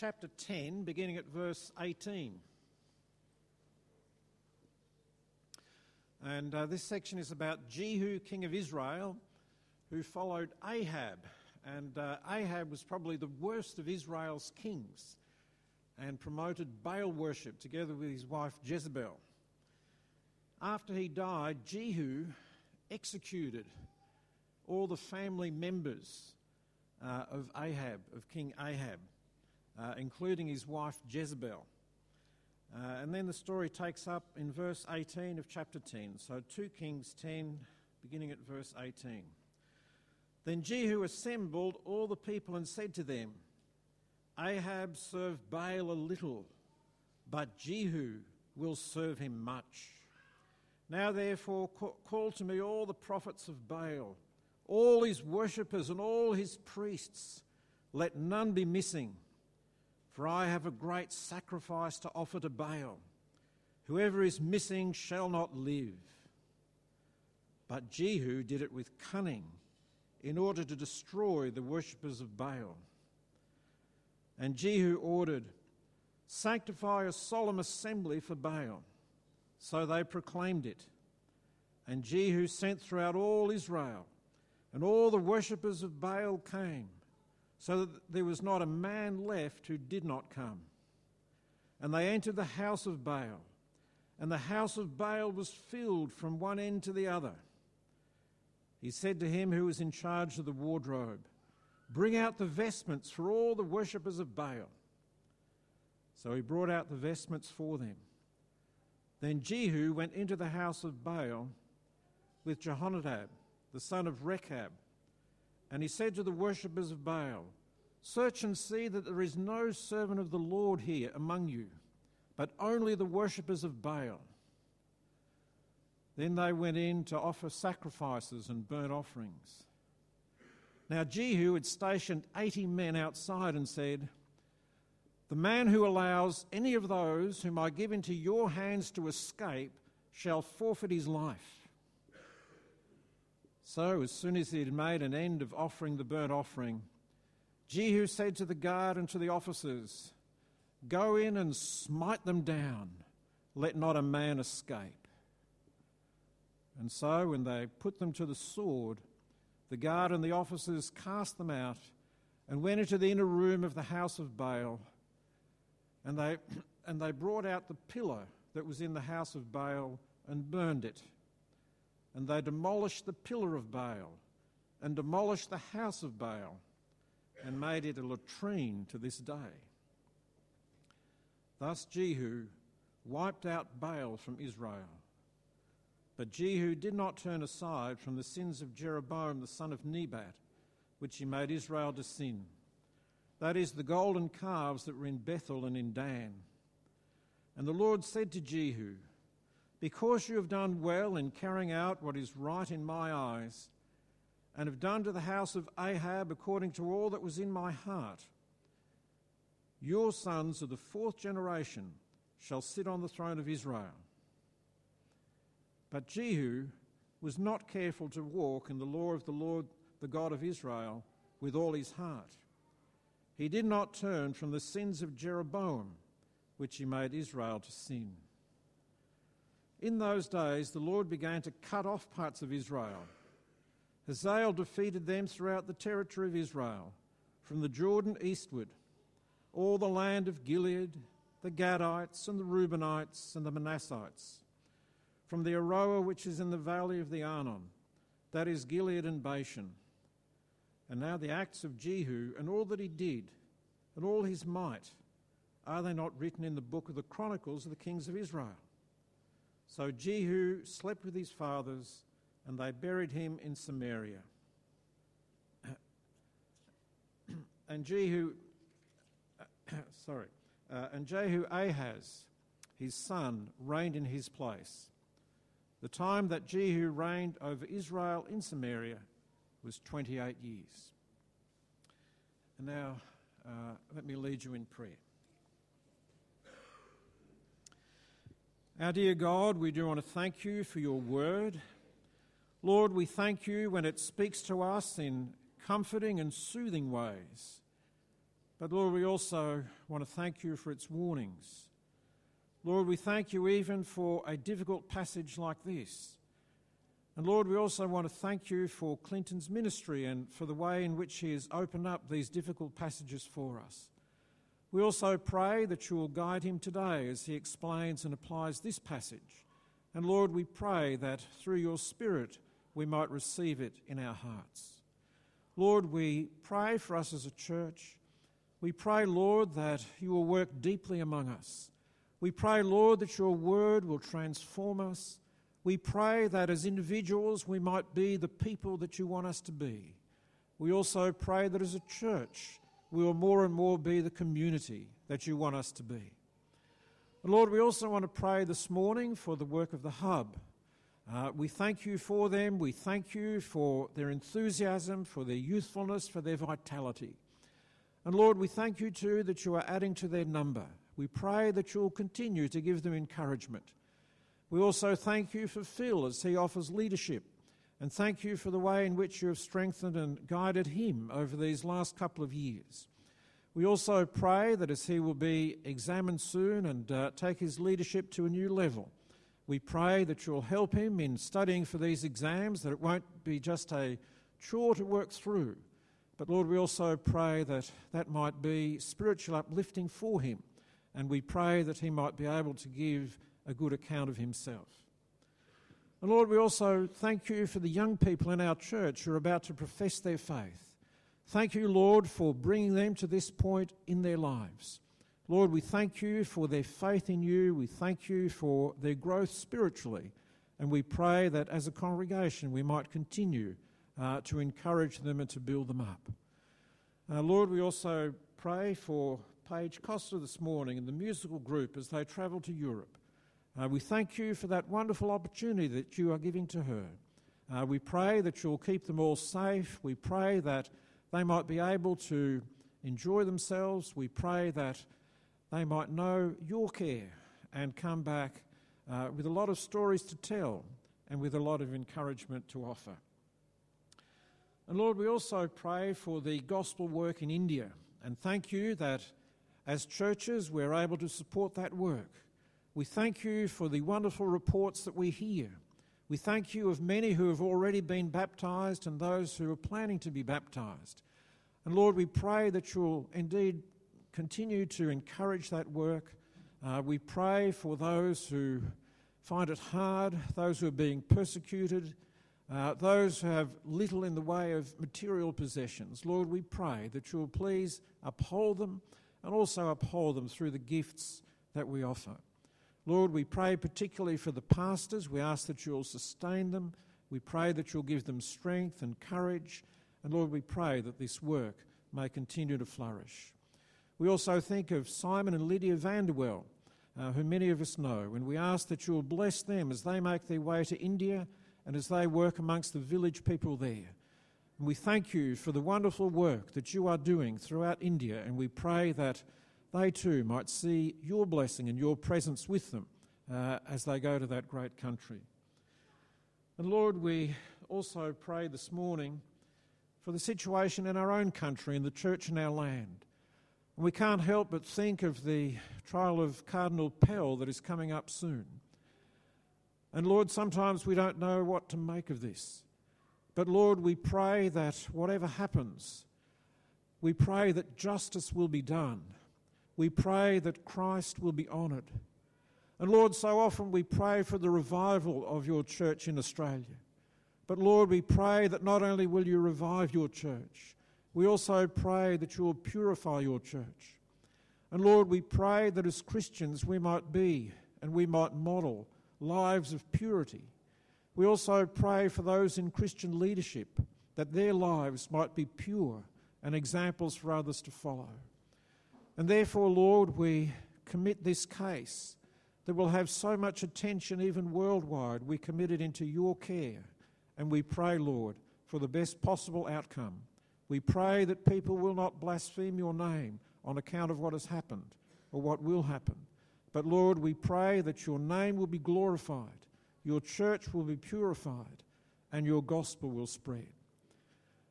chapter 10, beginning at verse 18. And uh, this section is about Jehu, king of Israel, who followed Ahab. And uh, Ahab was probably the worst of Israel's kings and promoted Baal worship together with his wife Jezebel. After he died, Jehu executed all the family members uh, of Ahab, of King Ahab, uh, including his wife Jezebel. Uh, and then the story takes up in verse 18 of chapter 10. So 2 Kings 10, beginning at verse 18. Then Jehu assembled all the people and said to them, Ahab served Baal a little, but Jehu will serve him much. Now, therefore, call to me all the prophets of Baal, all his worshippers and all his priests. Let none be missing, for I have a great sacrifice to offer to Baal. Whoever is missing shall not live. But Jehu did it with cunning in order to destroy the worshippers of Baal. And Jehu ordered, Sanctify a solemn assembly for Baal. So they proclaimed it. And Jehu sent throughout all Israel, and all the worshippers of Baal came, so that there was not a man left who did not come. And they entered the house of Baal, and the house of Baal was filled from one end to the other. He said to him who was in charge of the wardrobe, Bring out the vestments for all the worshippers of Baal. So he brought out the vestments for them. Then Jehu went into the house of Baal with Jehonadab, the son of Rechab, and he said to the worshippers of Baal, Search and see that there is no servant of the Lord here among you, but only the worshippers of Baal. Then they went in to offer sacrifices and burnt offerings. Now Jehu had stationed 80 men outside and said, The man who allows any of those whom I give into your hands to escape shall forfeit his life. So, as soon as he had made an end of offering the burnt offering, Jehu said to the guard and to the officers, Go in and smite them down, let not a man escape. And so, when they put them to the sword, the guard and the officers cast them out and went into the inner room of the house of Baal. And they, and they brought out the pillar that was in the house of Baal and burned it. And they demolished the pillar of Baal and demolished the house of Baal and made it a latrine to this day. Thus Jehu wiped out Baal from Israel. But Jehu did not turn aside from the sins of Jeroboam the son of Nebat, which he made Israel to sin. That is, the golden calves that were in Bethel and in Dan. And the Lord said to Jehu, Because you have done well in carrying out what is right in my eyes, and have done to the house of Ahab according to all that was in my heart, your sons of the fourth generation shall sit on the throne of Israel. But Jehu was not careful to walk in the law of the Lord, the God of Israel, with all his heart. He did not turn from the sins of Jeroboam, which he made Israel to sin. In those days, the Lord began to cut off parts of Israel. Hazael defeated them throughout the territory of Israel, from the Jordan eastward, all the land of Gilead, the Gadites and the Reubenites and the Manassites from the Aroer which is in the valley of the Arnon, that is Gilead and Bashan. And now the acts of Jehu and all that he did, and all his might, are they not written in the book of the Chronicles of the kings of Israel? So Jehu slept with his fathers, and they buried him in Samaria. and Jehu, sorry, uh, and Jehoahaz, his son, reigned in his place. The time that Jehu reigned over Israel in Samaria was 28 years. And now, uh, let me lead you in prayer. Our dear God, we do want to thank you for your word. Lord, we thank you when it speaks to us in comforting and soothing ways. But Lord, we also want to thank you for its warnings. Lord, we thank you even for a difficult passage like this. And Lord, we also want to thank you for Clinton's ministry and for the way in which he has opened up these difficult passages for us. We also pray that you will guide him today as he explains and applies this passage. And Lord, we pray that through your Spirit we might receive it in our hearts. Lord, we pray for us as a church. We pray, Lord, that you will work deeply among us. We pray, Lord, that your word will transform us. We pray that as individuals we might be the people that you want us to be. We also pray that as a church we will more and more be the community that you want us to be. Lord, we also want to pray this morning for the work of the Hub. Uh, we thank you for them. We thank you for their enthusiasm, for their youthfulness, for their vitality. And Lord, we thank you too that you are adding to their number. We pray that you'll continue to give them encouragement. We also thank you for Phil as he offers leadership, and thank you for the way in which you have strengthened and guided him over these last couple of years. We also pray that as he will be examined soon and uh, take his leadership to a new level, we pray that you'll help him in studying for these exams, that it won't be just a chore to work through. But Lord, we also pray that that might be spiritual uplifting for him, and we pray that he might be able to give a good account of himself. And Lord, we also thank you for the young people in our church who are about to profess their faith. Thank you, Lord, for bringing them to this point in their lives. Lord, we thank you for their faith in you. We thank you for their growth spiritually. And we pray that as a congregation we might continue uh, to encourage them and to build them up. Uh, Lord, we also pray for Paige Costa this morning and the musical group as they travel to Europe. Uh, we thank you for that wonderful opportunity that you are giving to her. Uh, we pray that you'll keep them all safe. We pray that they might be able to enjoy themselves. We pray that they might know your care and come back uh, with a lot of stories to tell and with a lot of encouragement to offer. And Lord, we also pray for the gospel work in India and thank you that as churches we're able to support that work. We thank you for the wonderful reports that we hear. We thank you of many who have already been baptized and those who are planning to be baptized. And Lord, we pray that you'll indeed continue to encourage that work. Uh, we pray for those who find it hard, those who are being persecuted, uh, those who have little in the way of material possessions. Lord, we pray that you'll please uphold them and also uphold them through the gifts that we offer. Lord, we pray particularly for the pastors. We ask that you'll sustain them. We pray that you'll give them strength and courage. And Lord, we pray that this work may continue to flourish. We also think of Simon and Lydia Vanderwell, uh, who many of us know, and we ask that you will bless them as they make their way to India and as they work amongst the village people there. And we thank you for the wonderful work that you are doing throughout India, and we pray that they too might see your blessing and your presence with them uh, as they go to that great country. And Lord, we also pray this morning for the situation in our own country and the church in our land. And we can't help but think of the trial of Cardinal Pell that is coming up soon. And Lord, sometimes we don't know what to make of this. But Lord, we pray that whatever happens, we pray that justice will be done. We pray that Christ will be honoured. And Lord, so often we pray for the revival of your church in Australia. But Lord, we pray that not only will you revive your church, we also pray that you will purify your church. And Lord, we pray that as Christians we might be and we might model lives of purity. We also pray for those in Christian leadership that their lives might be pure and examples for others to follow. And therefore, Lord, we commit this case that will have so much attention, even worldwide. We commit it into your care. And we pray, Lord, for the best possible outcome. We pray that people will not blaspheme your name on account of what has happened or what will happen. But Lord, we pray that your name will be glorified, your church will be purified, and your gospel will spread.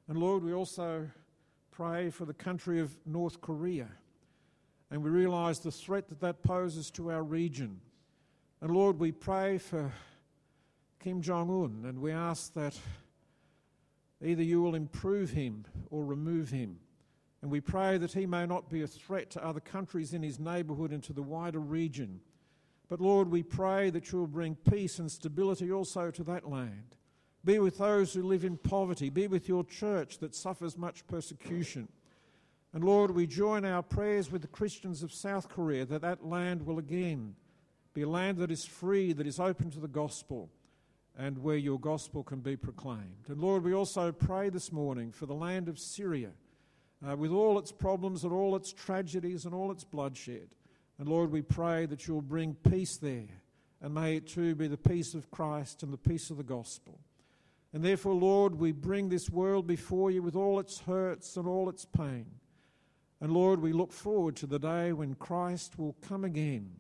And Lord, we also pray for the country of North Korea. And we realize the threat that that poses to our region. And Lord, we pray for Kim Jong un and we ask that either you will improve him or remove him. And we pray that he may not be a threat to other countries in his neighbourhood and to the wider region. But Lord, we pray that you will bring peace and stability also to that land. Be with those who live in poverty. Be with your church that suffers much persecution. And Lord, we join our prayers with the Christians of South Korea that that land will again be a land that is free, that is open to the gospel, and where your gospel can be proclaimed. And Lord, we also pray this morning for the land of Syria uh, with all its problems and all its tragedies and all its bloodshed. And Lord, we pray that you'll bring peace there, and may it too be the peace of Christ and the peace of the gospel. And therefore, Lord, we bring this world before you with all its hurts and all its pain. And Lord, we look forward to the day when Christ will come again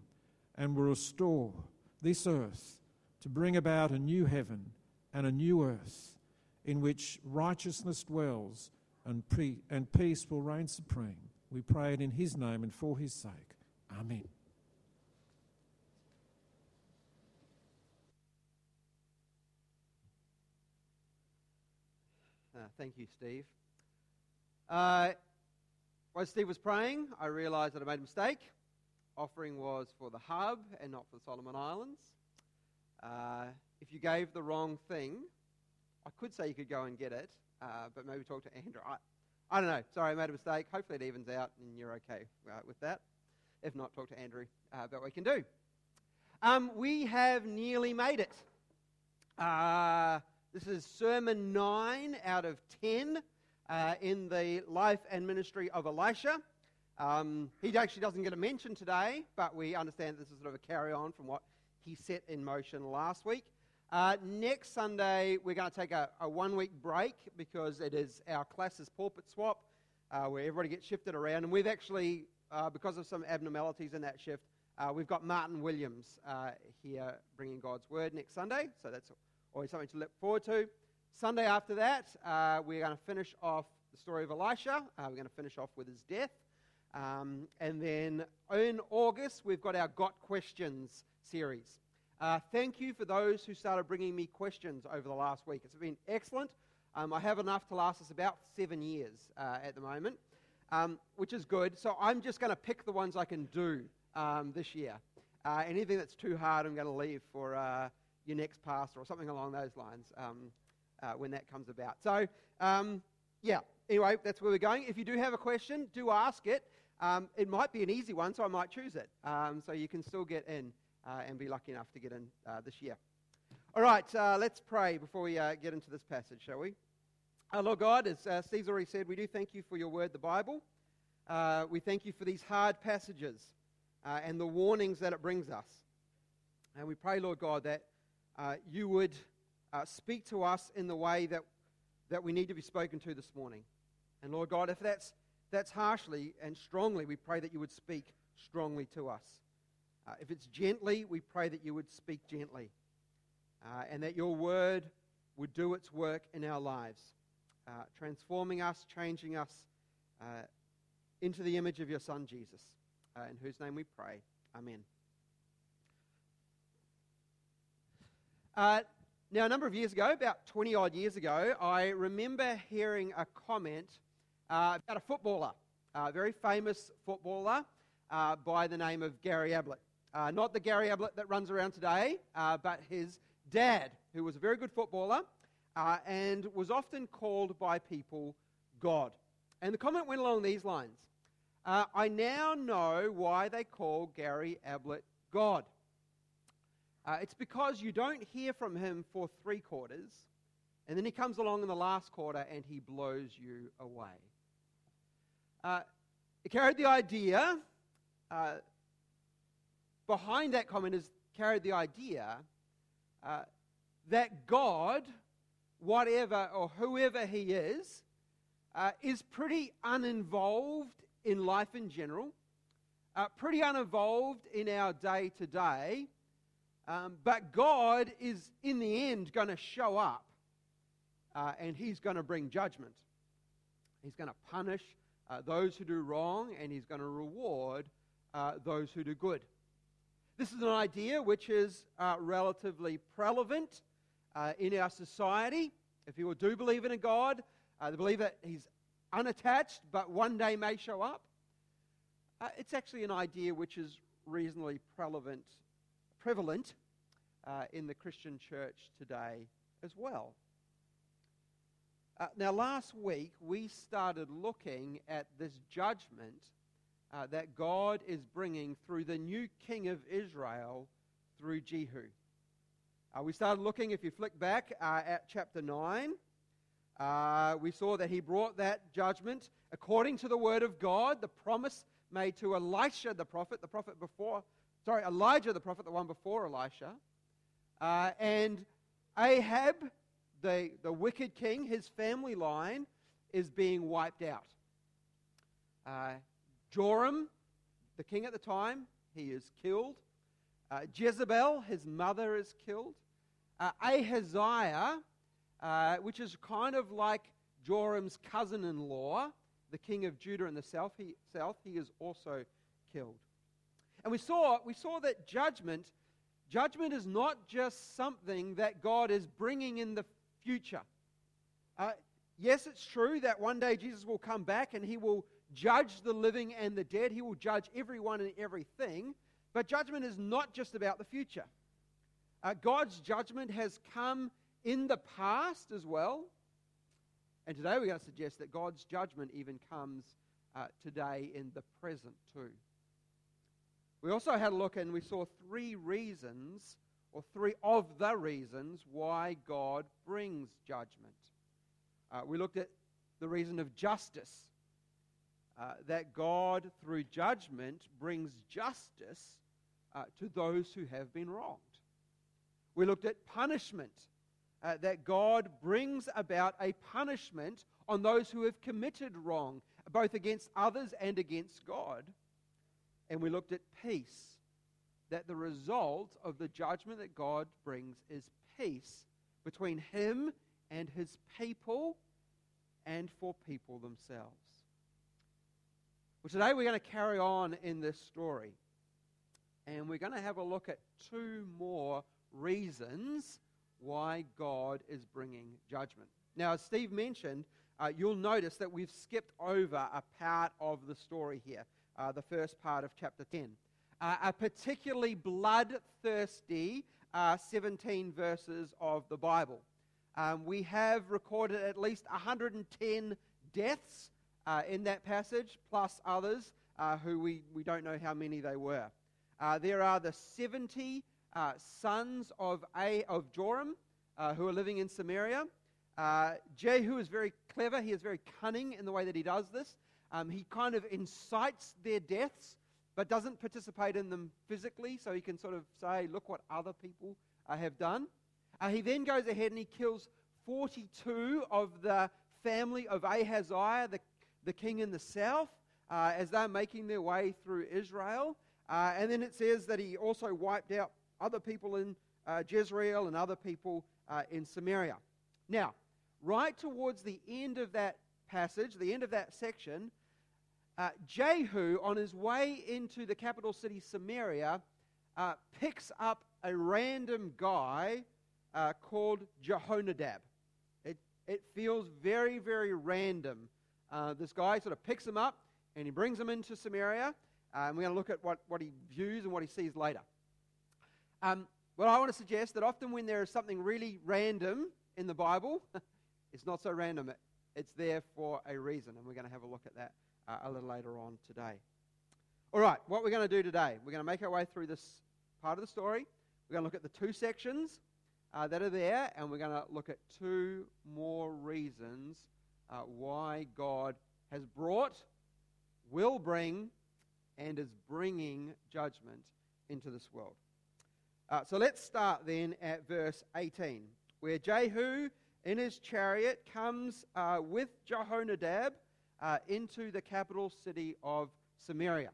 and will restore this earth to bring about a new heaven and a new earth in which righteousness dwells and, pre- and peace will reign supreme. We pray it in His name and for His sake. Amen. Uh, thank you, Steve. Uh, while Steve was praying, I realized that I made a mistake. Offering was for the hub and not for the Solomon Islands. Uh, if you gave the wrong thing, I could say you could go and get it, uh, but maybe talk to Andrew. I, I don't know. Sorry, I made a mistake. Hopefully it evens out and you're okay uh, with that. If not, talk to Andrew uh, about what we can do. Um, we have nearly made it. Uh, this is sermon 9 out of 10 uh, in the life and ministry of Elisha. Um, he actually doesn't get a mention today, but we understand this is sort of a carry on from what he set in motion last week. Uh, next Sunday, we're going to take a, a, one week break because it is our classes pulpit swap uh, where everybody gets shifted around. And we've actually, uh, because of some abnormalities in that shift, uh, we've got Martin Williams uh, here bringing God's word next Sunday. So that's always something to look forward to. Sunday after that, uh, we're going to finish off the story of Elisha. we're going to finish off with his death. Um, and then in August, we've got our Got Questions series. Uh, thank you for those who started bringing me questions over the last week. It's been excellent. Um, I have enough to last us about seven years uh, at the moment, um, which is good. So I'm just going to pick the ones I can do um, this year. Uh, anything that's too hard, I'm going to leave for uh, your next pastor or something along those lines um, uh, when that comes about. So, um, yeah, anyway, that's where we're going. If you do have a question, do ask it. Um, it might be an easy one, so I might choose it. so you can still get in uh, and be lucky enough to get in uh, this year. All right, uh, let's pray before we uh, get into this passage, shall we? Uh, Lord God, as uh, Steve's already said, we do thank you for your word, the Bible. we thank you for these hard passages and the warnings that it brings us. And we pray, Lord God, that you would speak to us in the way that, that we need to be spoken to this morning. And Lord God, if that's, that's harshly and strongly, we pray that you would speak strongly to us. Uh, if it's gently, we pray that you would speak gently uh, and that your word would do its work in our lives, uh, transforming us, changing us uh, into the image of your Son, Jesus, uh, in whose name we pray. Amen. Uh, now, a number of years ago, about 20 odd years ago, I remember hearing a comment about a footballer, a very famous footballer by the name of Gary Ablett. Uh, not the Gary Ablett that runs around today, uh, but his dad, who was a very good footballer uh, and was often called by people God. And the comment went along these lines uh, I now know why they call Gary Ablett God. Uh, it's because you don't hear from him for three quarters, and then he comes along in the last quarter and he blows you away. Uh, it carried the idea uh, behind that comment is carried the idea uh, that God, whatever or whoever He is, uh, is pretty uninvolved in life in general, uh, pretty uninvolved in our day to day, but God is in the end going to show up uh, and He's going to bring judgment. He's going to punish uh, those who do wrong, and he's going to reward uh, those who do good. This is an idea which is uh, relatively prevalent uh, in our society. If people do believe in a God, uh, they believe that he's unattached but one day may show up. It's actually an idea which is reasonably prevalent, prevalent in the Christian church today as well. Uh, now, last week we started looking at this judgment uh, that God is bringing through the new king of Israel through Jehu. Uh, we started looking, if you flick back uh, at chapter 9, uh, we saw that he brought that judgment according to the word of God, the promise made to Elisha the prophet, the prophet before, sorry, Elijah the prophet, the one before Elisha. Uh, and Ahab the, the wicked king, his family line, is being wiped out. Uh, Joram, the king at the time, he is killed. Uh, Jezebel, his mother, is killed. Uh, Ahaziah, uh, which is kind of like Joram's cousin in law, the king of Judah in the south he, south, he is also killed. And we saw, we saw that judgment, judgment is not just something that God is bringing in the future. Uh, yes, it's true that one day Jesus will come back and he will judge the living and the dead. He will judge everyone and everything. But judgment is not just about the future. Uh, God's judgment has come in the past as well. And today we're going to suggest that God's judgment even comes uh, today in the present too. We also had a look and we saw three reasons or three of the reasons why God brings judgment. Uh, we looked at the reason of justice, uh, that God, through judgment, brings justice uh, to those who have been wronged. We looked at punishment, uh, that God brings about a punishment on those who have committed wrong, both against others and against God. And we looked at peace, that the result of the judgment that God brings is peace between Him and His people and for people themselves. Well, today we're going to carry on in this story. And we're going to have a look at two more reasons why God is bringing judgment. Now, as Steve mentioned, uh, you'll notice that we've skipped over a part of the story here, uh, the first part of chapter 10 uh, a particularly bloodthirsty uh, 17 verses of the Bible. Um, we have recorded at least 110 deaths uh, in that passage, plus others uh, who we, we don't know how many they were. Uh, there are the 70 uh, sons of, a, of Joram who are living in Samaria. Jehu is very clever, he is very cunning in the way that he does this. Um, he kind of incites their deaths but doesn't participate in them physically, so he can sort of say, look what other people uh, have done. Uh, he then goes ahead and he kills 42 of the family of Ahaziah, the, the king in the south, uh, as they're making their way through Israel. Uh, and then it says that he also wiped out other people in uh, Jezreel and other people uh, in Samaria. Now, right towards the end of that passage, the end of that section, uh, Jehu, on his way into the capital city Samaria, uh, picks up a random guy uh, called Jehonadab. It, it feels very, very random. Uh, this guy sort of picks him up and he brings him into Samaria. Uh, and we're going to look at what, what he views and what he sees later. Um, well, I want to suggest that often when there is something really random in the Bible, it's not so random. It's there for a reason, and we're going to have a look at that uh, a little later on today. All right, what we're going to do today, we're going to make our way through this part of the story. We're going to look at the two sections uh, that are there, and we're going to look at two more reasons uh, why God has brought, will bring, and is bringing judgment into this world. Uh, so let's start then at verse 18, where Jehu in his chariot comes uh, with Jehonadab uh, into the capital city of Samaria.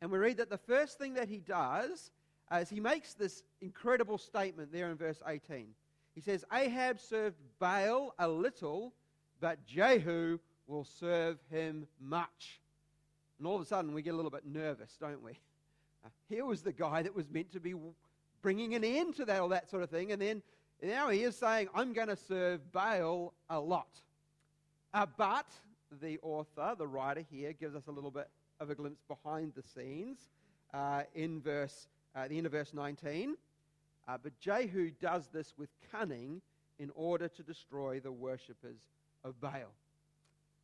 And we read that the first thing that he does uh, is he makes this incredible statement there in verse 18. He says, Ahab served Baal a little, but Jehu will serve him much. And all of a sudden, we get a little bit nervous, don't we? Uh, here was the guy that was meant to be bringing an end to that, all that sort of thing. And then now he is saying, I'm going to serve Baal a lot. Uh, but the author, the writer here, gives us a little bit of a glimpse behind the scenes uh, in verse, uh, the end of verse 19. Uh, but Jehu does this with cunning in order to destroy the worshippers of Baal.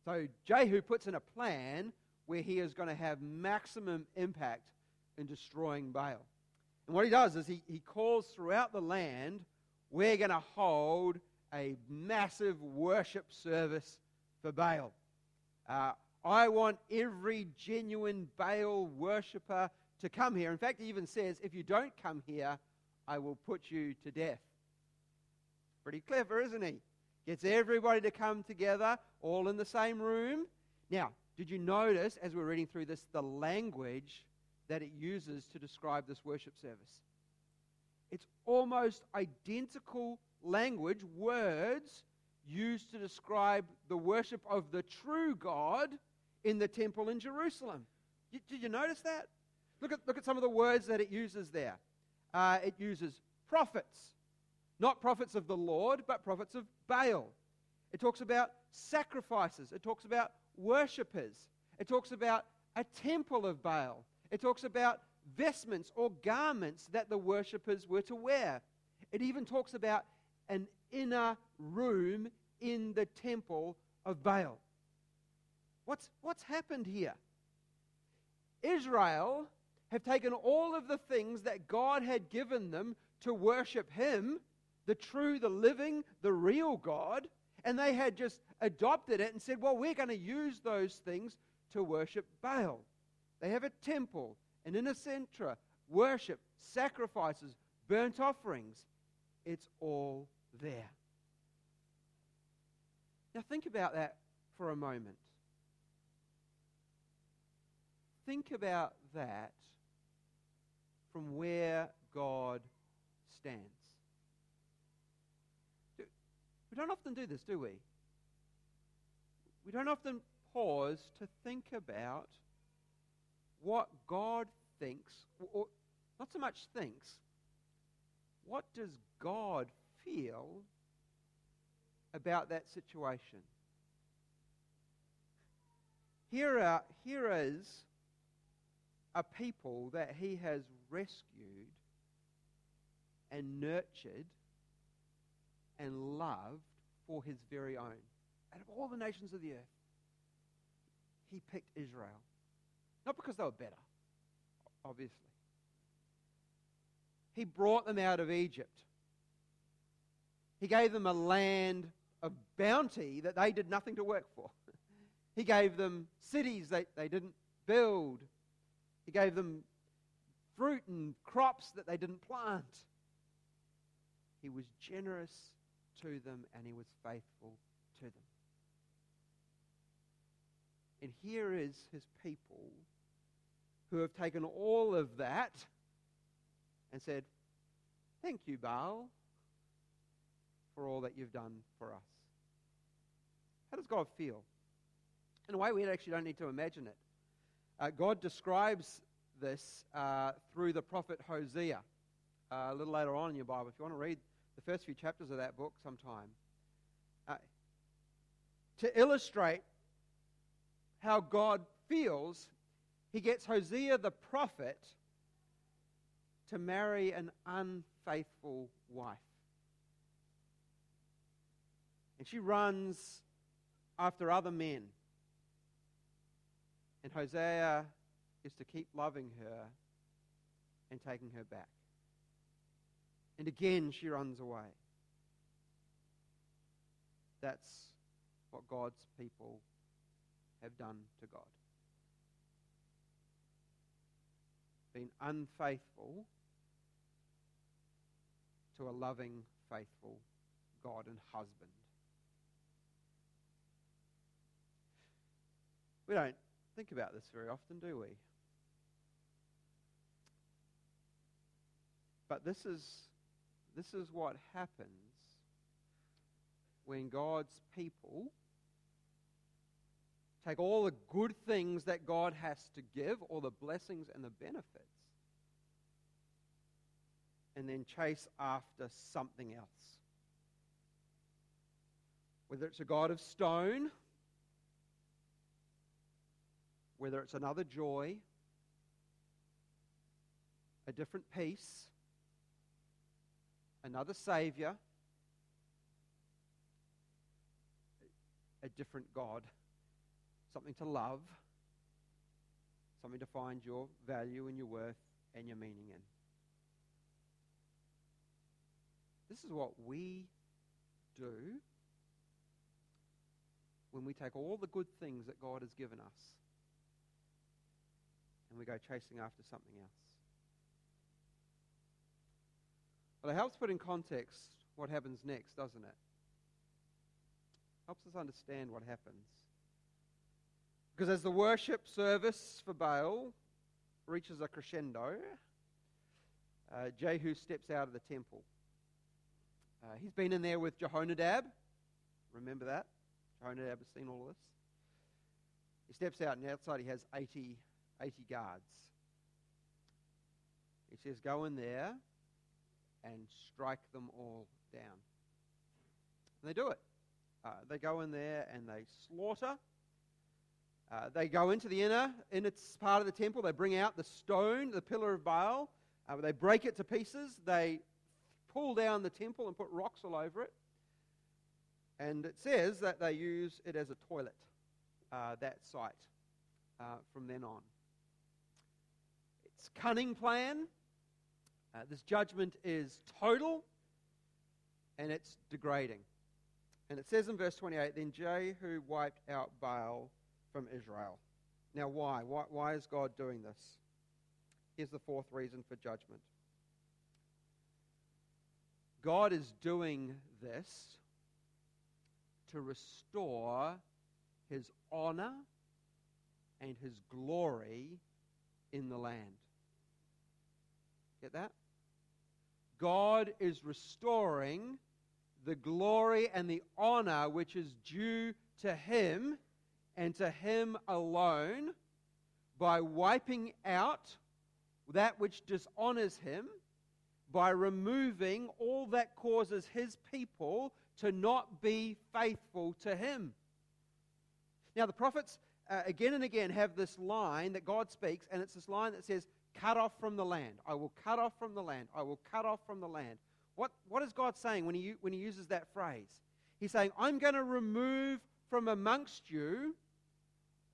So Jehu puts in a plan where he is going to have maximum impact in destroying Baal. And what he does is he, he calls throughout the land, we're going to hold a massive worship service for Baal. Uh, I want every genuine Baal worshiper to come here. In fact, he even says, if you don't come here, I will put you to death. Pretty clever, isn't he? Gets everybody to come together, all in the same room. Now, did you notice as we're reading through this the language that it uses to describe this worship service? It's almost identical language, words used to describe the worship of the true God in the temple in Jerusalem. Did you notice that? Look at, look at some of the words that it uses there. Uh, it uses prophets, not prophets of the Lord, but prophets of Baal. It talks about sacrifices. It talks about worshippers. It talks about a temple of Baal. It talks about vestments or garments that the worshippers were to wear. It even talks about an inner room in the temple of Baal. What's, what's happened here? Israel have taken all of the things that God had given them to worship Him, the true, the living, the real God, and they had just adopted it and said, well, we're going to use those things to worship Baal. They have a temple, an inner center, worship, sacrifices, burnt offerings. It's all there. Now, think about that for a moment. Think about that from where God stands. We don't often do this, do we? We don't often pause to think about what God thinks, or not so much thinks, what does God feel about that situation? Here, are, here is a people that he has rescued and nurtured and loved for his very own. Out of all the nations of the earth, he picked Israel. Not because they were better, obviously. He brought them out of Egypt. He gave them a land of bounty that they did nothing to work for. He gave them cities that they didn't build. He gave them fruit and crops that they didn't plant. He was generous to them and he was faithful to them. And here is his people who have taken all of that and said, Thank you, Baal, for all that you've done for us. How does God feel? In a way, we actually don't need to imagine it. Uh, God describes this uh, through the prophet Hosea uh, a little later on in your Bible. If you want to read the first few chapters of that book sometime, uh, to illustrate how God feels, he gets Hosea the prophet to marry an unfaithful wife. And she runs after other men. And Hosea is to keep loving her and taking her back. And again, she runs away. That's what God's people have done to God. Been unfaithful to a loving, faithful God and husband. We don't think about this very often, do we? But this is, this is what happens when God's people take all the good things that God has to give, all the blessings and the benefits, and then chase after something else. Whether it's a God of stone, whether it's another joy, a different peace, another Savior, a different God, something to love, something to find your value and your worth and your meaning in. This is what we do when we take all the good things that God has given us and we go chasing after something else. But it helps put in context what happens next, doesn't it? Helps us understand what happens. Because as the worship service for Baal reaches a crescendo, uh, Jehu steps out of the temple. Uh, he's been in there with Jehonadab. Remember that? Jehonadab has seen all of this. He steps out, and outside he has 80, 80 guards. He says, Go in there and strike them all down. And they do it. Uh, they go in there and they slaughter. Uh, they go into the inner, inner part of the temple. They bring out the stone, the pillar of Baal. Uh, they break it to pieces. They pull down the temple and put rocks all over it. And it says that they use it as a toilet, uh, that site, uh, from then on. It's cunning plan. Uh, this judgment is total and it's degrading. And it says in verse 28 Then Jehu wiped out Baal from Israel. Now, why? why? Why is God doing this? Here's the fourth reason for judgment God is doing this to restore his honor and his glory in the land. Get that? God is restoring the glory and the honor which is due to him and to him alone by wiping out that which dishonors him, by removing all that causes his people to not be faithful to him. Now, the prophets uh, again and again have this line that God speaks, and it's this line that says, Cut off from the land. I will cut off from the land. I will cut off from the land. What, what is God saying when he, when he uses that phrase? He's saying, I'm going to remove from amongst you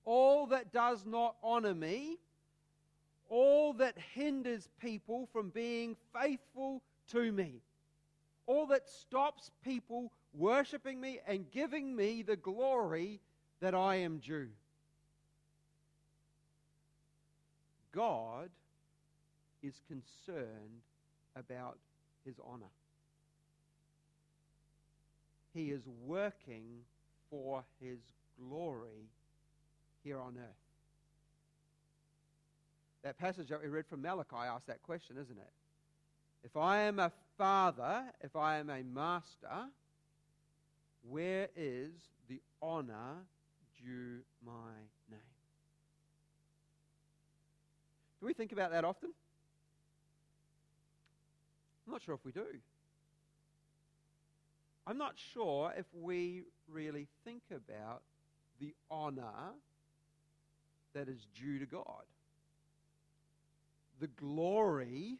all that does not honor me, all that hinders people from being faithful to me, all that stops people worshiping me and giving me the glory that I am due. God is concerned about his honor. He is working for his glory here on earth. That passage that we read from Malachi asks that question, isn't it? If I am a father, if I am a master, where is the honor due my name? Do we think about that often? I'm not sure if we do. I'm not sure if we really think about the honor that is due to God, the glory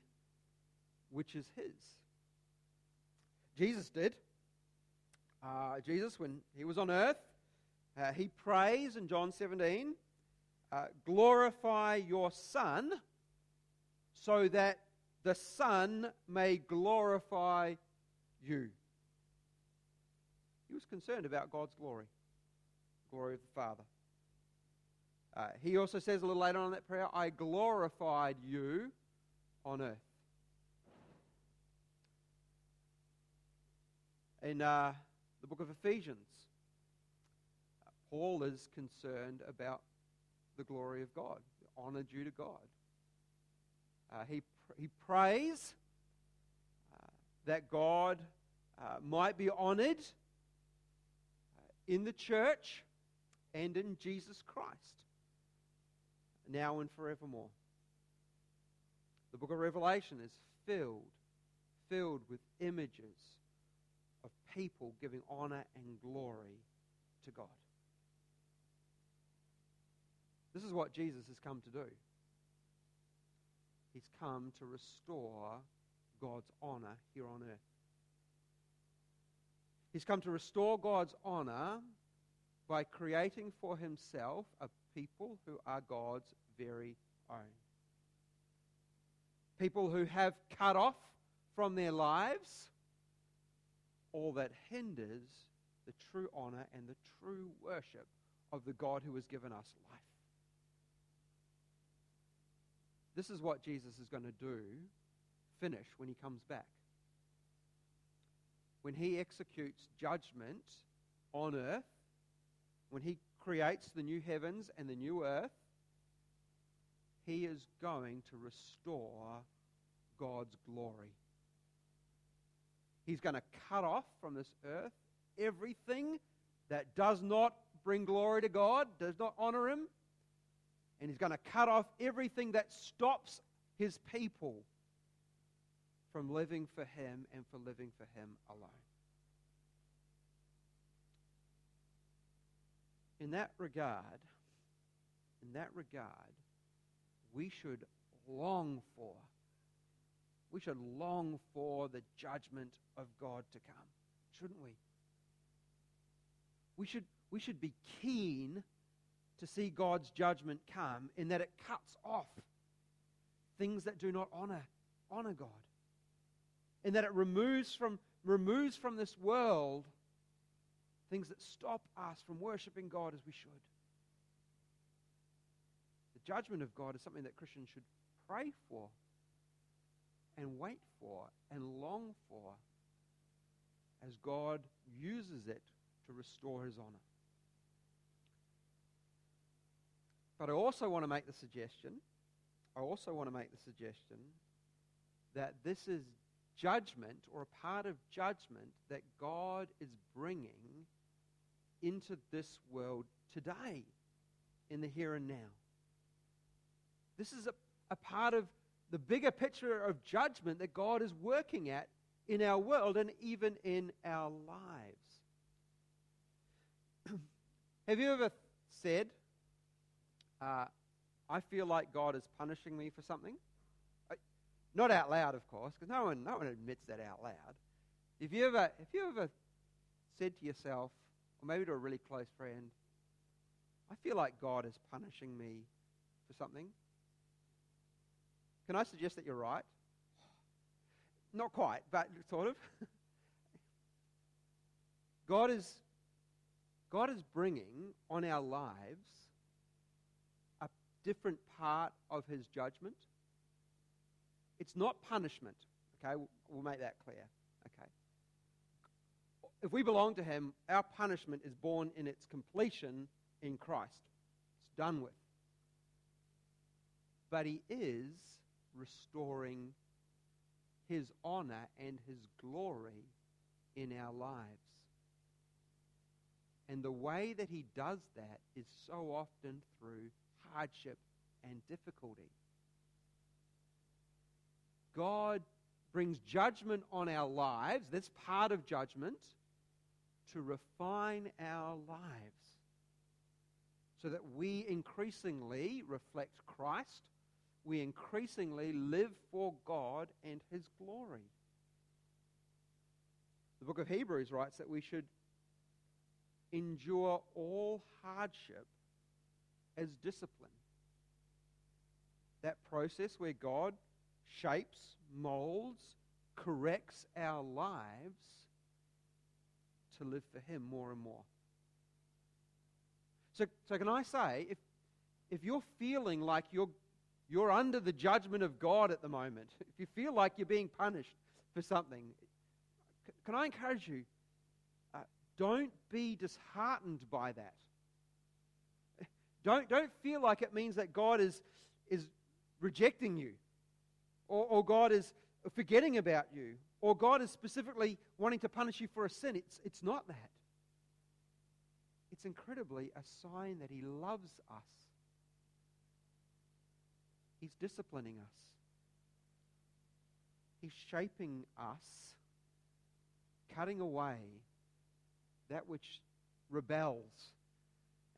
which is His. Jesus did. Uh, Jesus, when he was on earth, uh, he prays in John 17, uh, glorify your Son so that the Son may glorify you. He was concerned about God's glory, glory of the Father. Uh, he also says a little later on in that prayer, I glorified you on earth. In uh, the book of Ephesians, Paul is concerned about the glory of God, the honor due to God. Uh, he he prays uh, that God uh, might be honored uh, in the church and in Jesus Christ, now and forevermore. The book of Revelation is filled, filled with images of people giving honor and glory to God. This is what Jesus has come to do. He's come to restore God's honor here on earth. He's come to restore God's honor by creating for himself a people who are God's very own. People who have cut off from their lives all that hinders the true honor and the true worship of the God who has given us life. This is what Jesus is going to do, finish, when he comes back. When he executes judgment on earth, when he creates the new heavens and the new earth, he is going to restore God's glory. He's going to cut off from this earth everything that does not bring glory to God, does not honor him, and he's going to cut off everything that stops his people from living for him and for living for him alone. In that regard, in that regard, we should long for, we should long for the judgment of God to come, shouldn't we? We should, we should be keen to see God's judgment come in that it cuts off things that do not honor, honor God. In that it removes from, removes from this world things that stop us from worshiping God as we should. The judgment of God is something that Christians should pray for and wait for and long for as God uses it to restore his honor. But I also want to make the suggestion, I also want to make the suggestion that this is judgment or a part of judgment that God is bringing into this world today, in the here and now. This is a, a part of the bigger picture of judgment that God is working at in our world and even in our lives. Have you ever said, uh, I feel like God is punishing me for something. Uh, not out loud, of course, because no one, no one admits that out loud. If you ever, if you ever said to yourself, or maybe to a really close friend, I feel like God is punishing me for something. Can I suggest that you're right? Not quite, but sort of. God is, God is bringing on our lives different part of his judgment. It's not punishment. Okay, we'll make that clear. Okay. If we belong to him, our punishment is borne in its completion in Christ. It's done with. But he is restoring his honor and his glory in our lives. And the way that he does that is so often through hardship and difficulty. God brings judgment on our lives, that's part of judgment, to refine our lives so that we increasingly reflect Christ, we increasingly live for God and His glory. The book of Hebrews writes that we should endure all hardship as discipline. That process where God shapes, molds, corrects our lives to live for Him more and more. So, so can I say, if, if you're feeling like you're, you're under the judgment of God at the moment, if you feel like you're being punished for something, can I encourage you? Uh, don't be disheartened by that. Don't, don't feel like it means that God is, is rejecting you, or, or God is forgetting about you, or God is specifically wanting to punish you for a sin. It's, it's not that. it's incredibly a sign that He loves us. He's disciplining us, He's shaping us, cutting away that which rebels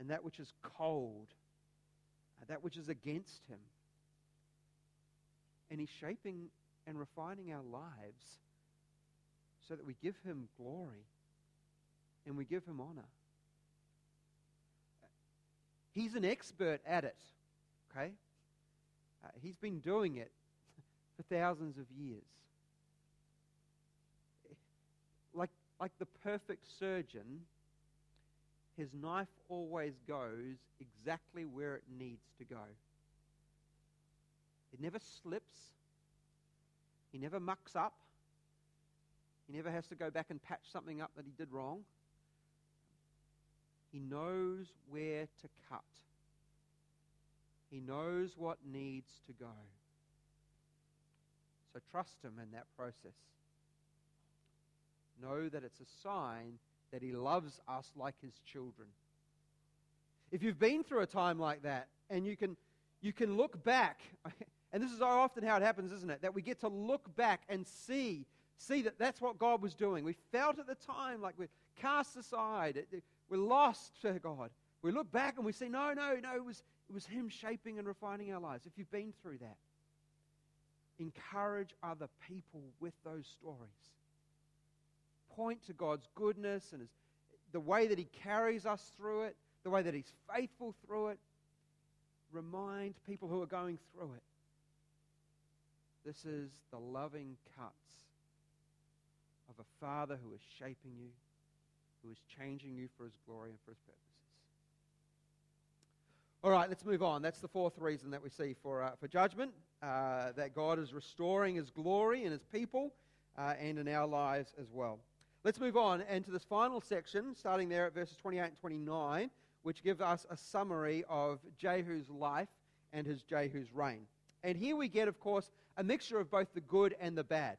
and that which is cold, that which is against Him. And He's shaping and refining our lives so that we give Him glory and we give Him honor. He's an expert at it, okay? Uh, he's been doing it for thousands of years. Like, like the perfect surgeon, his knife always goes exactly where it needs to go. It never slips. He never mucks up. He never has to go back and patch something up that he did wrong. He knows where to cut. He knows what needs to go. So trust Him in that process. Know that it's a sign that He loves us like His children. If you've been through a time like that and you can, you can look back, and this is often how it happens, isn't it? That we get to look back and see, see that that's what God was doing. We felt at the time like we're cast aside. We're lost to God. We look back and we say, no, no, no, it was, it was Him shaping and refining our lives. If you've been through that, encourage other people with those stories. Point to God's goodness and his, the way that He carries us through it, the way that He's faithful through it. Remind people who are going through it. This is the loving cuts of a Father who is shaping you who is changing you for his glory and for his purposes. All right, let's move on. That's the fourth reason that we see for, uh, for judgment uh, that God is restoring his glory in his people uh, and in our lives as well. Let's move on and to this final section, starting there at verses 28 and 29, which gives us a summary of Jehu's life and his Jehu's reign. And here we get, of course, a mixture of both the good and the bad.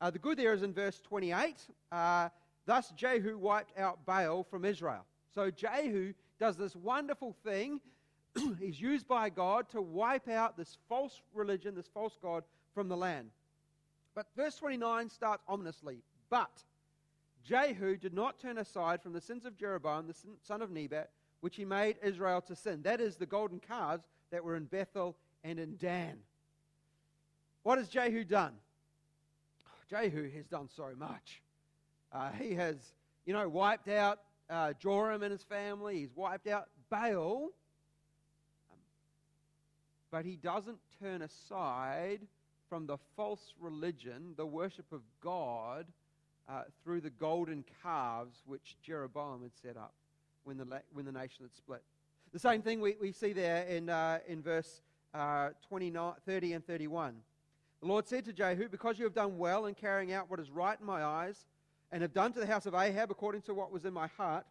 Uh, the good there is in verse 28. Uh, Thus, Jehu wiped out Baal from Israel. So, Jehu does this wonderful thing. He's used by God to wipe out this false religion, this false God, from the land. But verse 29 starts ominously. But Jehu did not turn aside from the sins of Jeroboam, the son of Nebat, which he made Israel to sin. That is the golden calves that were in Bethel and in Dan. What has Jehu done? Jehu has done so much. Uh, he has, you know, wiped out uh, Joram and his family. He's wiped out Baal. Um, but he doesn't turn aside from the false religion, the worship of God, uh, through the golden calves which Jeroboam had set up when the, la- when the nation had split. The same thing we, we see there in, uh, in verse uh, 29, 30 and 31. The Lord said to Jehu, Because you have done well in carrying out what is right in my eyes, and have done to the house of Ahab according to what was in my heart,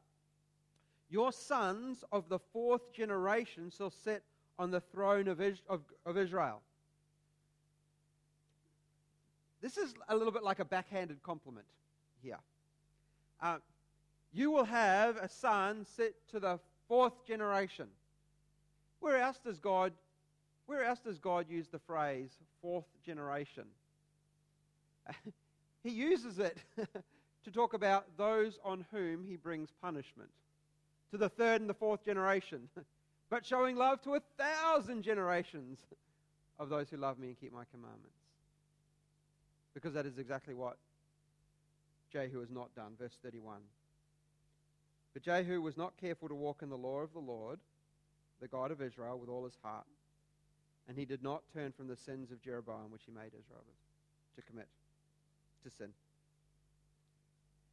your sons of the fourth generation shall sit on the throne of, of, of Israel. This is a little bit like a backhanded compliment here. Uh, you will have a son sit to the fourth generation. Where else does God where else does God use the phrase fourth generation? he uses it to talk about those on whom he brings punishment. To the third and the fourth generation, but showing love to a thousand generations of those who love me and keep my commandments. Because that is exactly what Jehu has not done. Verse 31. But Jehu was not careful to walk in the law of the Lord, the God of Israel, with all his heart. And he did not turn from the sins of Jeroboam, which he made Israel to commit, to sin.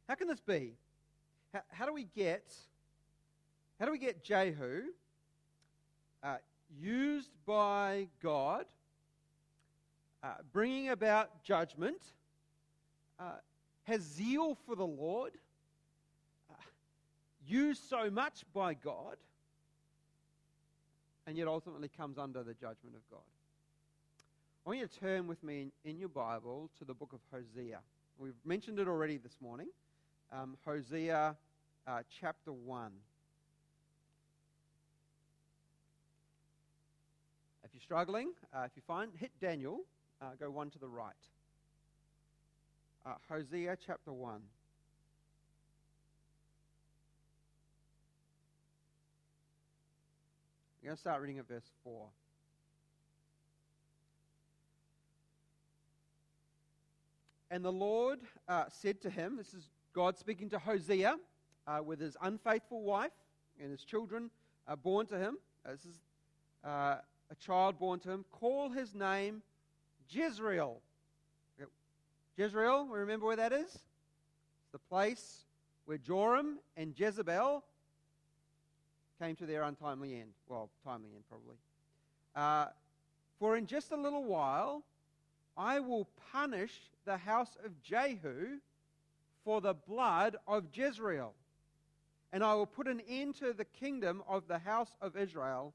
How can this be? How, how do we get how do we get Jehu uh, used by God, uh, bringing about judgment, uh, has zeal for the Lord, uh, used so much by God, and yet ultimately comes under the judgment of God. I want you to turn with me in, in your Bible to the book of Hosea. We've mentioned it already this morning. Um, Hosea uh, chapter 1. If you're struggling, uh, if you find, hit Daniel, uh, go one to the right. Uh, Hosea chapter 1. We're going to start reading at verse 4. And the Lord uh, said to him, This is God speaking to Hosea uh, with his unfaithful wife and his children uh, born to him. Uh, this is uh, a child born to him. Call his name Jezreel. Jezreel, we remember where that is? It's the place where Joram and Jezebel came to their untimely end. Well, timely end, probably. Uh, for in just a little while, I will punish the house of Jehu for the blood of Jezreel. And I will put an end to the kingdom of the house of Israel.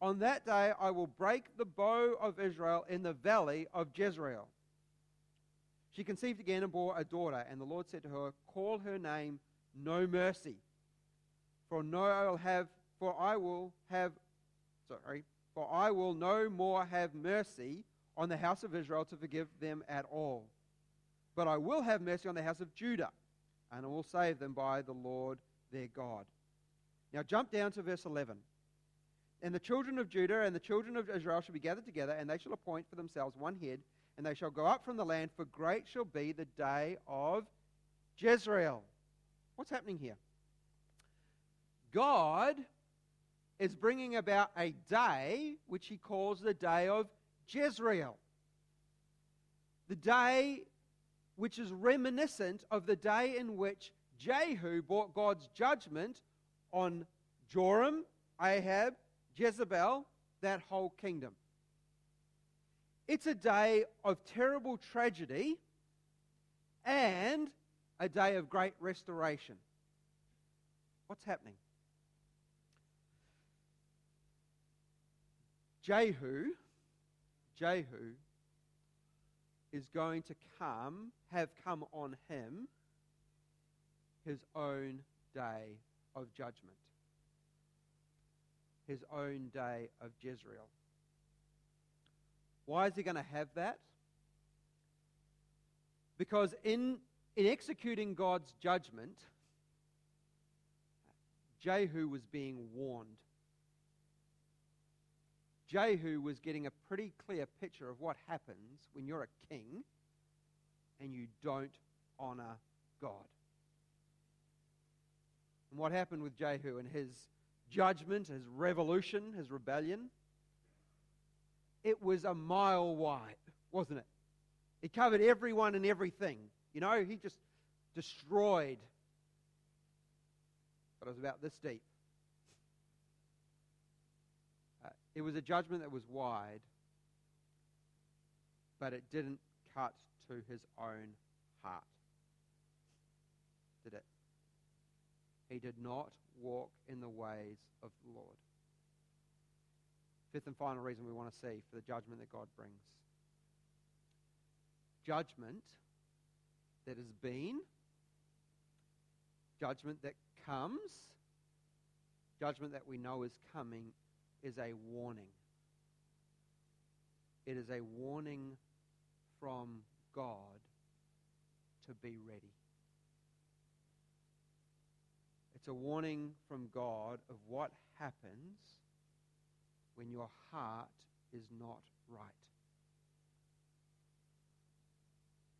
On that day I will break the bow of Israel in the valley of Jezreel. She conceived again and bore a daughter, and the Lord said to her, Call her name No Mercy. For no I will have for I will have sorry, for I will no more have mercy on the house of Israel to forgive them at all. But I will have mercy on the house of Judah, and I will save them by the Lord their God. Now jump down to verse 11. And the children of Judah and the children of Israel shall be gathered together, and they shall appoint for themselves one head, and they shall go up from the land, for great shall be the day of Jezreel. What's happening here? God is bringing about a day which he calls the day of Jezreel. The day which is reminiscent of the day in which Jehu brought God's judgment on Joram, Ahab, Jezebel, that whole kingdom. It's a day of terrible tragedy and a day of great restoration. What's happening? Jehu, Jehu is going to come, have come on him his own day of judgment, his own day of Jezreel. Why is he going to have that? Because in, in executing God's judgment, Jehu was being warned. Jehu was getting a pretty clear picture of what happens when you're a king and you don't honor God. And what happened with Jehu and his judgment, his revolution, his rebellion? It was a mile wide, wasn't it? It covered everyone and everything. You know, he just destroyed. But it was about this deep. Uh, it was a judgment that was wide, but it didn't cut to his own heart. Did it? He did not walk in the ways of the Lord. Fifth and final reason we want to see for the judgment that God brings judgment that has been, judgment that comes, judgment that we know is coming is a warning. It is a warning from God to be ready. It's a warning from God of what happens when your heart is not right.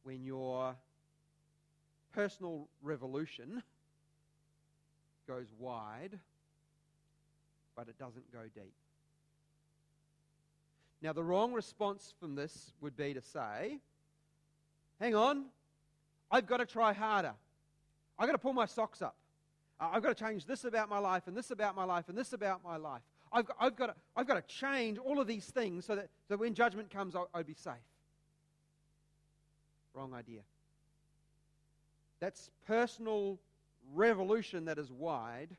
When your personal revolution goes wide but it doesn't go deep. Now, the wrong response from this would be to say, hang on, I've got to try harder. I've got to pull my socks up. I've got to change this about my life, and this about my life, and this about my life. I've got, I've got, to, I've got to change all of these things so that, so when judgment comes, I'll, I'll be safe. Wrong idea. That's personal revolution that is wide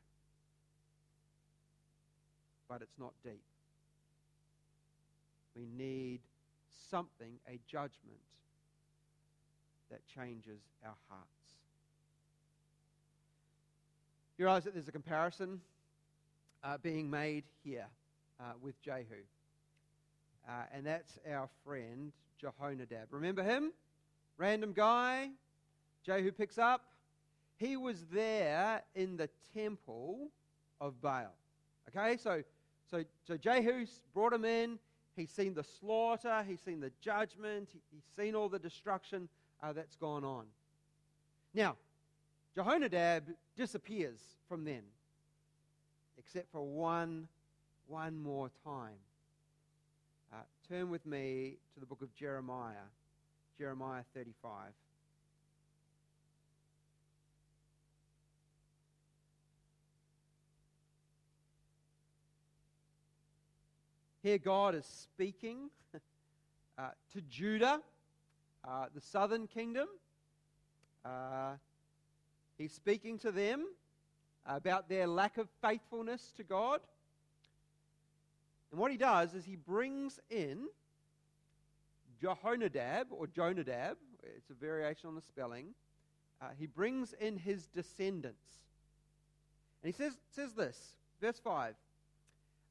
but it's not deep. We need something, a judgment that changes our hearts. You realize that there's a comparison uh, being made here uh, with Jehu. uh, and that's our friend Jehonadab. Remember him? Random guy, Jehu picks up. He was there in the temple of Baal. Okay, so, so, so Jehu's brought him in. He's seen the slaughter, he's seen the judgment, he's seen all the destruction uh, that's gone on. Now, Jehonadab disappears from then, except for one, one more time. Uh, turn with me to the book of Jeremiah, Jeremiah 35. Here, God is speaking uh, to Judah, uh, the southern kingdom. Uh, he's speaking to them about their lack of faithfulness to God. And what he does is he brings in Jehonadab, or Jonadab, it's a variation on the spelling. Uh, he brings in his descendants. And he says, says this, verse 5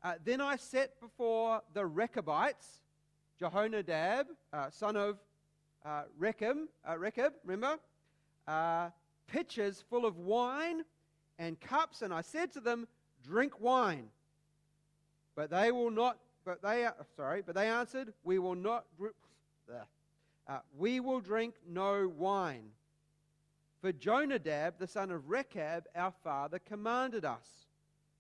uh, Then I set before the Rechabites, Jehonadab, uh, son of uh, Rechab, uh, Rechab, remember? Uh, pitchers full of wine and cups, and I said to them, Drink wine. But they will not, but they, sorry, but they answered, We will not, uh, we will drink no wine. For Jonadab, the son of Rechab, our father, commanded us,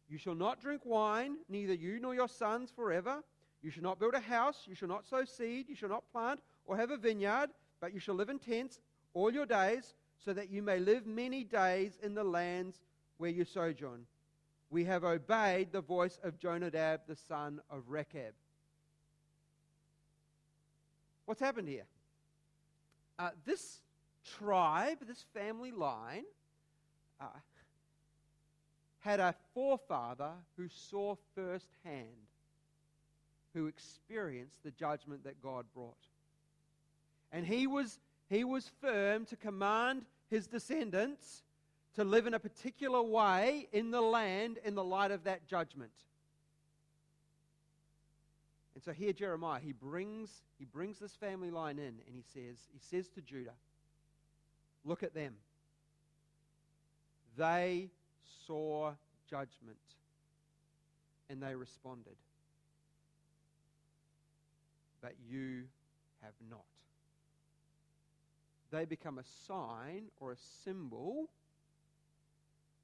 You shall not drink wine, neither you nor your sons forever. You shall not build a house, you shall not sow seed, you shall not plant or have a vineyard, but you shall live in tents all your days, so that you may live many days in the lands where you sojourn. We have obeyed the voice of Jonadab, the son of Rechab. What's happened here? Uh, this tribe, this family line, uh, had a forefather who saw firsthand, who experienced the judgment that God brought. And he was, he was firm to command his descendants to live in a particular way in the land in the light of that judgment. And so here Jeremiah, he brings, he brings this family line in and he says, he says to Judah, look at them. They saw judgment and they responded. But you have not. They become a sign or a symbol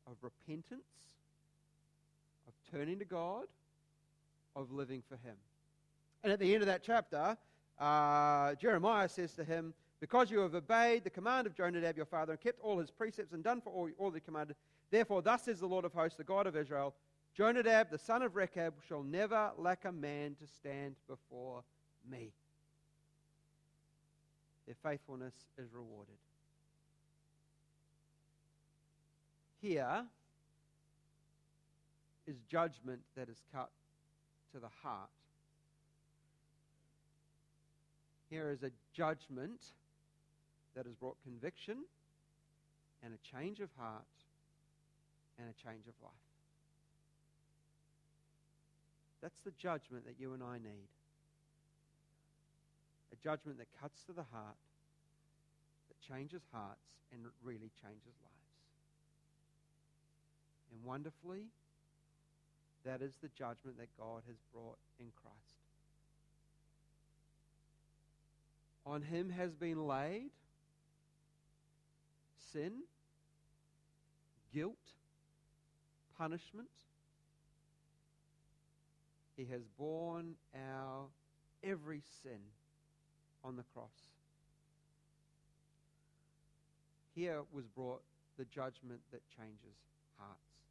of repentance, of turning to God, of living for Him. And at the end of that chapter, uh, Jeremiah says to him, Because you have obeyed the command of Jonadab your father and kept all his precepts and done for all, all he commanded, therefore, thus says the Lord of hosts, the God of Israel, Jonadab, the son of Rechab, shall never lack a man to stand before me. Their faithfulness is rewarded. Here is judgment that is cut to the heart here is a judgment that has brought conviction and a change of heart and a change of life. That's the judgment that you and I need. A judgment that cuts to the heart, that changes hearts, and really changes lives. And wonderfully, that is the judgment that God has brought in Christ. On him has been laid sin, guilt, punishment. He has borne our every sin on the cross. Here was brought the judgment that changes hearts.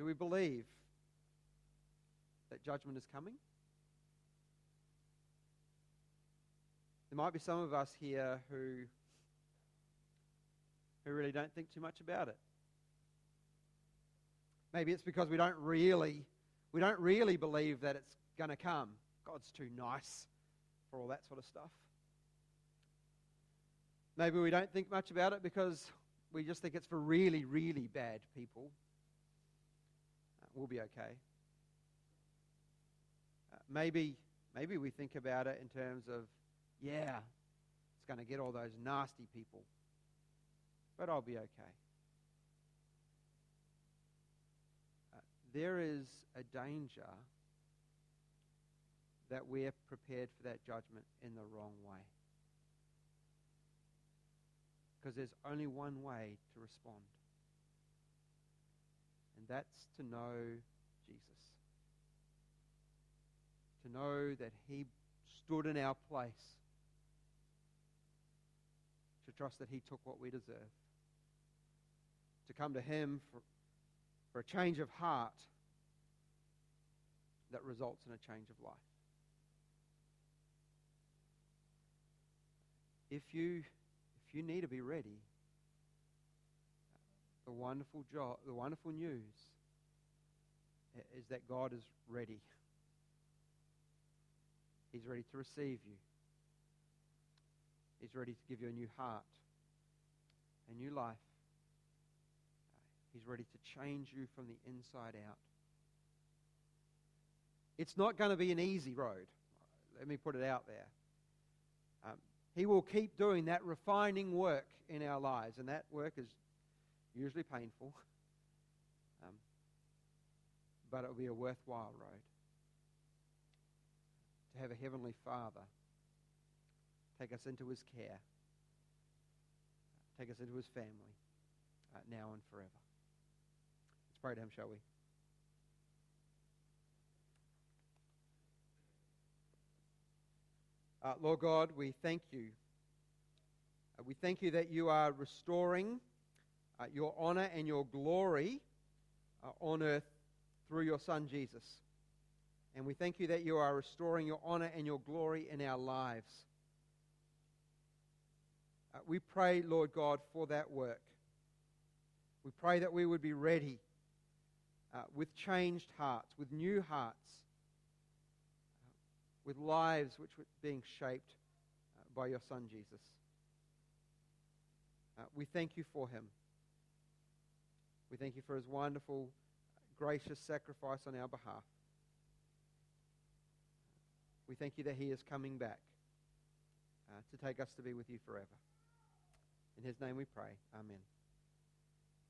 Do we believe that judgment is coming? There might be some of us here who, who really don't think too much about it. Maybe it's because we don't really, we don't really believe that it's going to come. God's too nice for all that sort of stuff. Maybe we don't think much about it because we just think it's for really, really bad people. Uh, we'll be okay. maybe, maybe we think about it in terms of, yeah, it's going to get all those nasty people, but I'll be okay. Uh, there is a danger that we're prepared for that judgment in the wrong way. Because there's only one way to respond, and that's to know Jesus. To know that He stood in our place, to trust that He took what we deserve, to come to Him for, for a change of heart that results in a change of life. if you if you need to be ready, the wonderful job, the wonderful news is that God is ready. He's ready to receive you. He's ready to give you a new heart, a new life. He's ready to change you from the inside out. It's not going to be an easy road. Let me put it out there. Um, he will keep doing that refining work in our lives, and that work is usually painful, um, but it will be a worthwhile road. To have a Heavenly Father take us into His care, take us into His family, uh, now and forever. Let's pray to Him, shall we? Uh, Lord God, we thank you. Uh, we thank you that you are restoring uh, your honor and your glory uh, on earth through your Son Jesus. And we thank you that you are restoring your honor and your glory in our lives. Uh, we pray, Lord God, for that work. We pray that we would be ready uh, with changed hearts, with new hearts with lives which were being shaped uh, by your Son, Jesus. Uh, we thank you for him. We thank you for his wonderful, gracious sacrifice on our behalf. We thank you that he is coming back uh, to take us to be with you forever. In his name we pray. Amen.